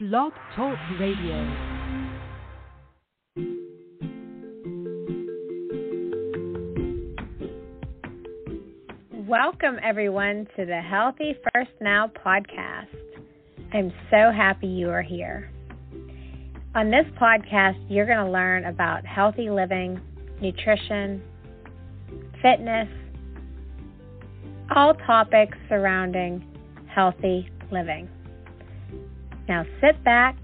Blog Talk Radio. Welcome, everyone, to the Healthy First Now podcast. I'm so happy you are here. On this podcast, you're going to learn about healthy living, nutrition, fitness, all topics surrounding healthy living. Now sit back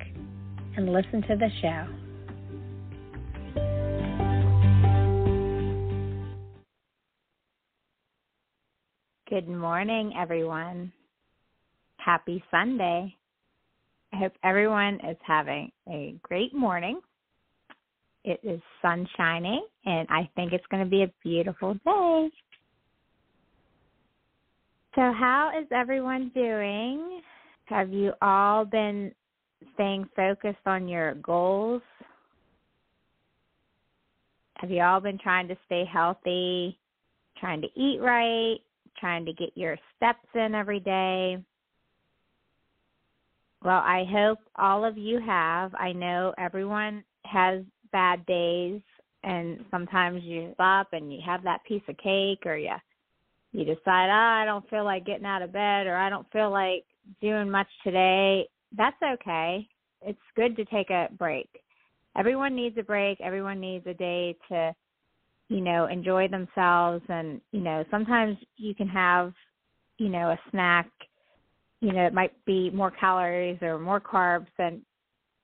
and listen to the show. Good morning, everyone. Happy Sunday. I hope everyone is having a great morning. It is sunshiny, and I think it's going to be a beautiful day. So, how is everyone doing? Have you all been staying focused on your goals? Have you all been trying to stay healthy, trying to eat right, trying to get your steps in every day? Well, I hope all of you have. I know everyone has bad days and sometimes you stop and you have that piece of cake or you you decide, oh, I don't feel like getting out of bed or I don't feel like doing much today, that's okay. It's good to take a break. Everyone needs a break. Everyone needs a day to, you know, enjoy themselves. And, you know, sometimes you can have, you know, a snack, you know, it might be more calories or more carbs than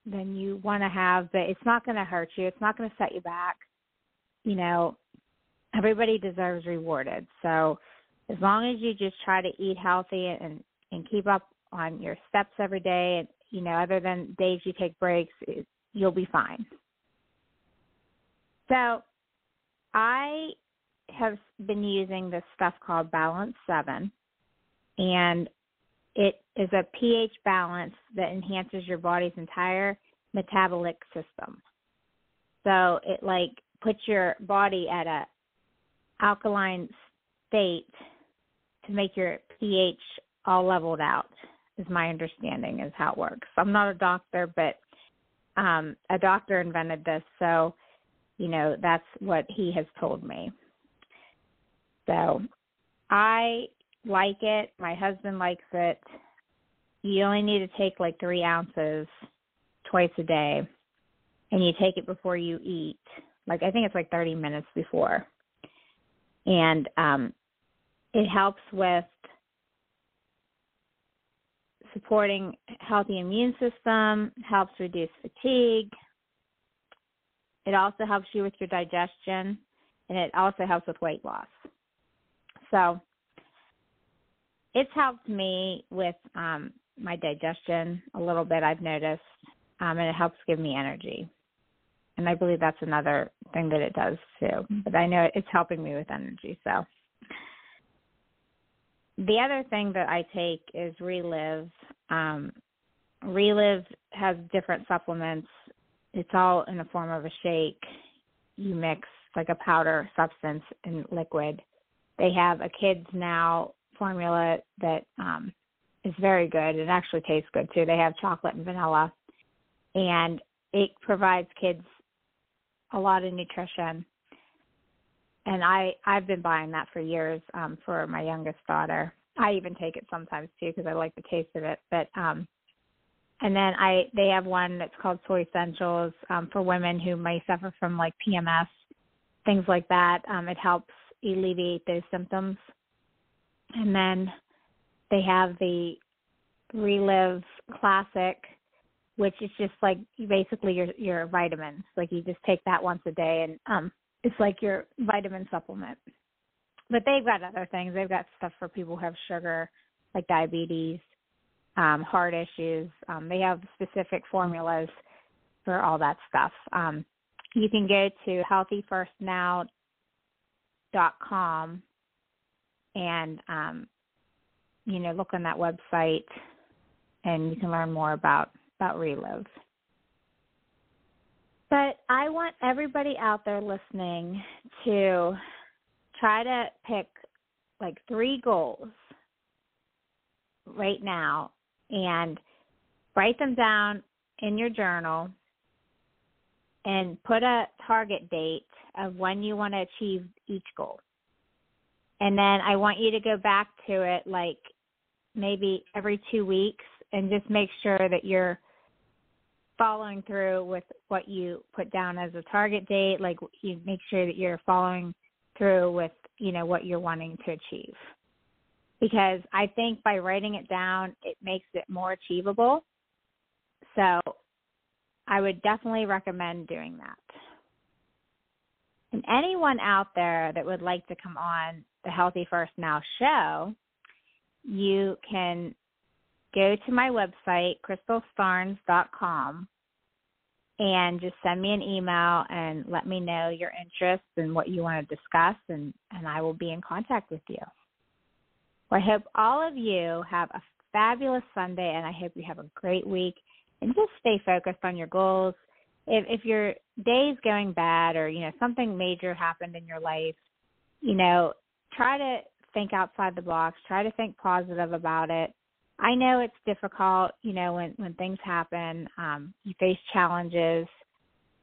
than you want to have, but it's not going to hurt you. It's not going to set you back. You know, everybody deserves rewarded. So as long as you just try to eat healthy and and keep up on your steps every day. And you know other than days you take breaks you'll be fine. So i have been using this stuff called balance 7 and it is a ph balance that enhances your body's entire metabolic system. So it like puts your body at a alkaline state to make your pH all leveled out is my understanding is how it works. I'm not a doctor, but um, a doctor invented this, so you know that's what he has told me. So I like it. My husband likes it. You only need to take like three ounces twice a day, and you take it before you eat. Like I think it's like 30 minutes before, and um, it helps with supporting healthy immune system, helps reduce fatigue. It also helps you with your digestion, and it also helps with weight loss. So it's helped me with um, my digestion a little bit. I've noticed, um, and it helps give me energy. And I believe that's another thing that it does too. But I know it's helping me with energy. So the other thing that I take is Reliv. Um, Reliv has different supplements. It's all in the form of a shake. You mix like a powder substance and liquid. They have a kids now formula that um, is very good. It actually tastes good too. They have chocolate and vanilla, and it provides kids a lot of nutrition and I I've been buying that for years um for my youngest daughter. I even take it sometimes too because I like the taste of it. But um and then I they have one that's called SoySentials um for women who may suffer from like PMS, things like that. Um it helps alleviate those symptoms. And then they have the Reliv Classic which is just like basically your your vitamins. Like you just take that once a day and um it's like your vitamin supplement. But they've got other things. They've got stuff for people who have sugar, like diabetes, um, heart issues. Um, they have specific formulas for all that stuff. Um, you can go to healthyfirstnow.com and um, you know look on that website, and you can learn more about about Reliv. But I want everybody out there listening to try to pick like three goals right now and write them down in your journal and put a target date of when you want to achieve each goal. And then I want you to go back to it like maybe every two weeks and just make sure that you're following through with what you put down as a target date like you make sure that you're following through with you know what you're wanting to achieve. Because i think by writing it down it makes it more achievable. So i would definitely recommend doing that. And anyone out there that would like to come on the healthy first now show you can go to my website, crystalstarnes.com, and just send me an email and let me know your interests and what you want to discuss, and, and I will be in contact with you. Well, I hope all of you have a fabulous Sunday, and I hope you have a great week. And just stay focused on your goals. If, if your day's going bad, or you know something major happened in your life, you know, try to think outside the box. Try to think positive about it I know it's difficult, you know, when when things happen, um, you face challenges.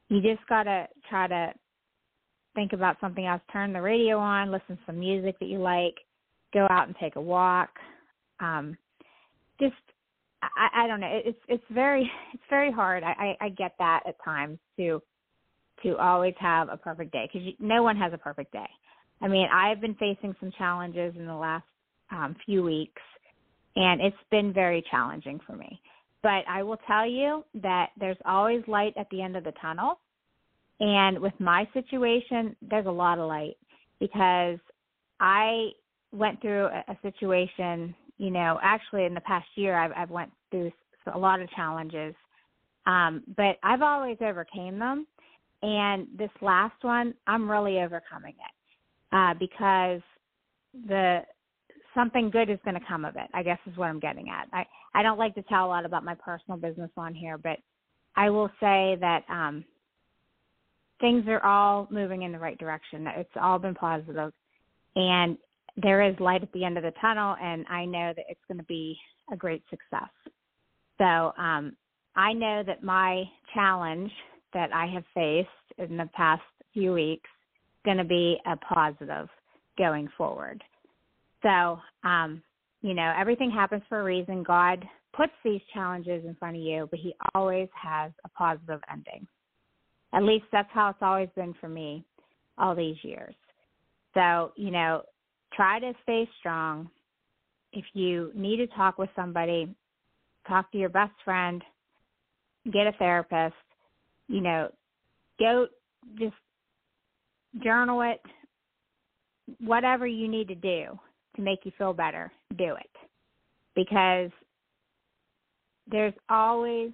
You just gotta try to think about something else. Turn the radio on, listen to some music that you like, go out and take a walk. Um, just I, I don't know. It's it's very it's very hard. I, I I get that at times to to always have a perfect day because no one has a perfect day. I mean, I've been facing some challenges in the last um, few weeks, and it's been very challenging for me. But I will tell you that there's always light at the end of the tunnel. And with my situation, there's a lot of light because I went through a, situation, you know, actually in the past year I've I've went through a lot of challenges. Um, but I've always overcame them. And this last one, I'm really overcoming it. Uh, because the something good is going to come of it. I guess is what I'm getting at. I I don't like to tell a lot about my personal business on here, but I will say that um things are all moving in the right direction. It's all been positive and there is light at the end of the tunnel and I know that it's going to be a great success. So, um I know that my challenge that I have faced in the past few weeks is going to be a positive going forward. So, um, you know, everything happens for a reason. God puts these challenges in front of you, but He always has a positive ending. At least that's how it's always been for me all these years. So, you know, try to stay strong. If you need to talk with somebody, talk to your best friend, get a therapist, you know, go just journal it, whatever you need to do to make you feel better, do it. Because there's always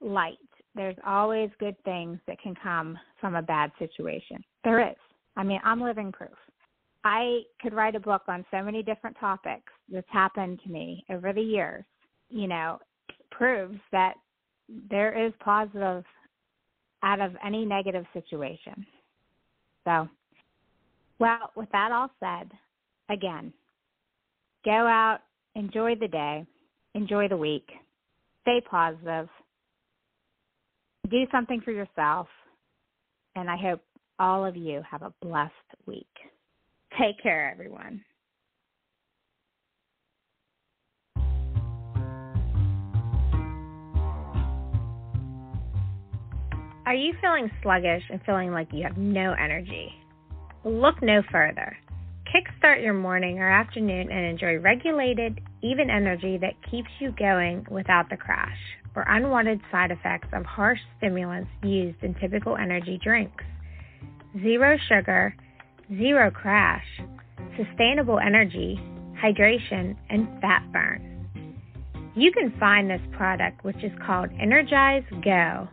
light. There's always good things that can come from a bad situation. There is. I mean, I'm living proof. I could write a book on so many different topics that's happened to me over the years. You know, proves that there is positive out of any negative situation. So, well, with that all said, again, go out, enjoy the day, enjoy the week, stay positive, do something for yourself, and I hope all of you have a blessed week. Take care, everyone. Are you feeling sluggish and feeling like you have no energy? Look no further. Kickstart your morning or afternoon and enjoy regulated, even energy that keeps you going without the crash or unwanted side effects of harsh stimulants used in typical energy drinks. Zero sugar, zero crash, sustainable energy, hydration, and fat burn. You can find this product, which is called Energize Go,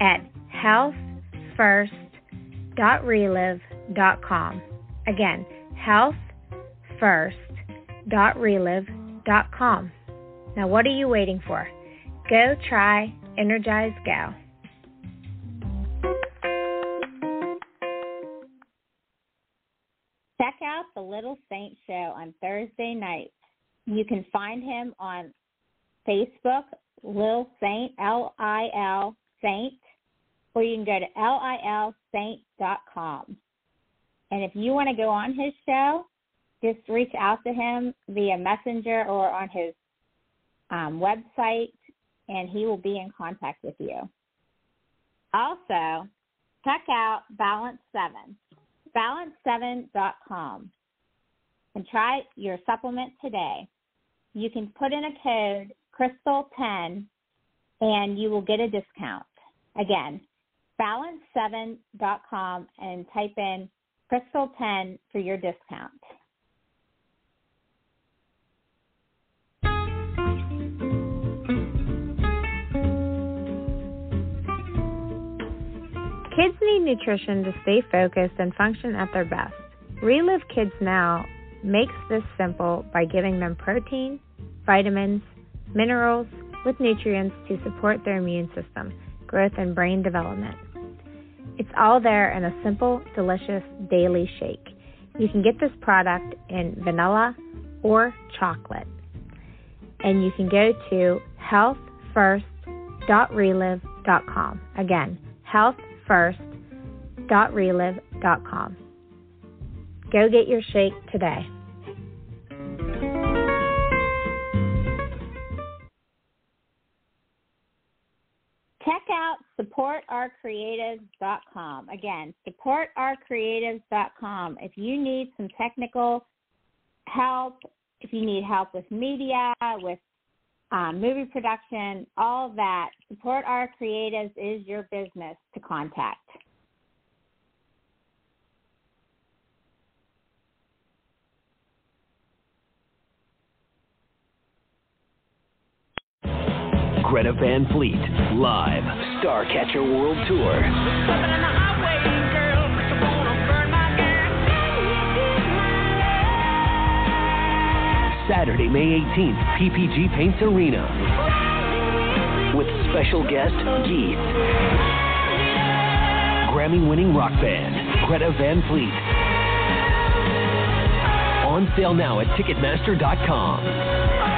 at healthfirst.reliv.com. Again, healthfirst.reliv.com. Now, what are you waiting for? Go try Energize Go. Check out the Little Saint Show on Thursday nights. You can find him on Facebook, Lil Saint, L I L Saint, or you can go to lilsaint.com. And if you want to go on his show, just reach out to him via messenger or on his um, website, and he will be in contact with you. Also, check out Balance 7, balance7.com, and try your supplement today. You can put in a code Crystal10 and you will get a discount. Again, balance7.com and type in Crystal10 for your discount. Kids need nutrition to stay focused and function at their best. Reliv Kids Now makes this simple by giving them protein, vitamins, minerals, with nutrients to support their immune system, growth, and brain development. It's all there in a simple, delicious daily shake. You can get this product in vanilla or chocolate. And you can go to healthfirst.reliv.com. Again, healthfirst.reliv.com. Go get your shake today. supportourcreatives.com. Again, supportourcreatives.com. If you need some technical help, if you need help with media, with um, movie production, all that, Support Our Creatives is your business to contact. Greta Van Fleet, live, Starcatcher World Tour. Saturday, May 18th, PPG Paints Arena. With special guest, Geith. Grammy winning rock band, Greta Van Fleet. On sale now at Ticketmaster.com.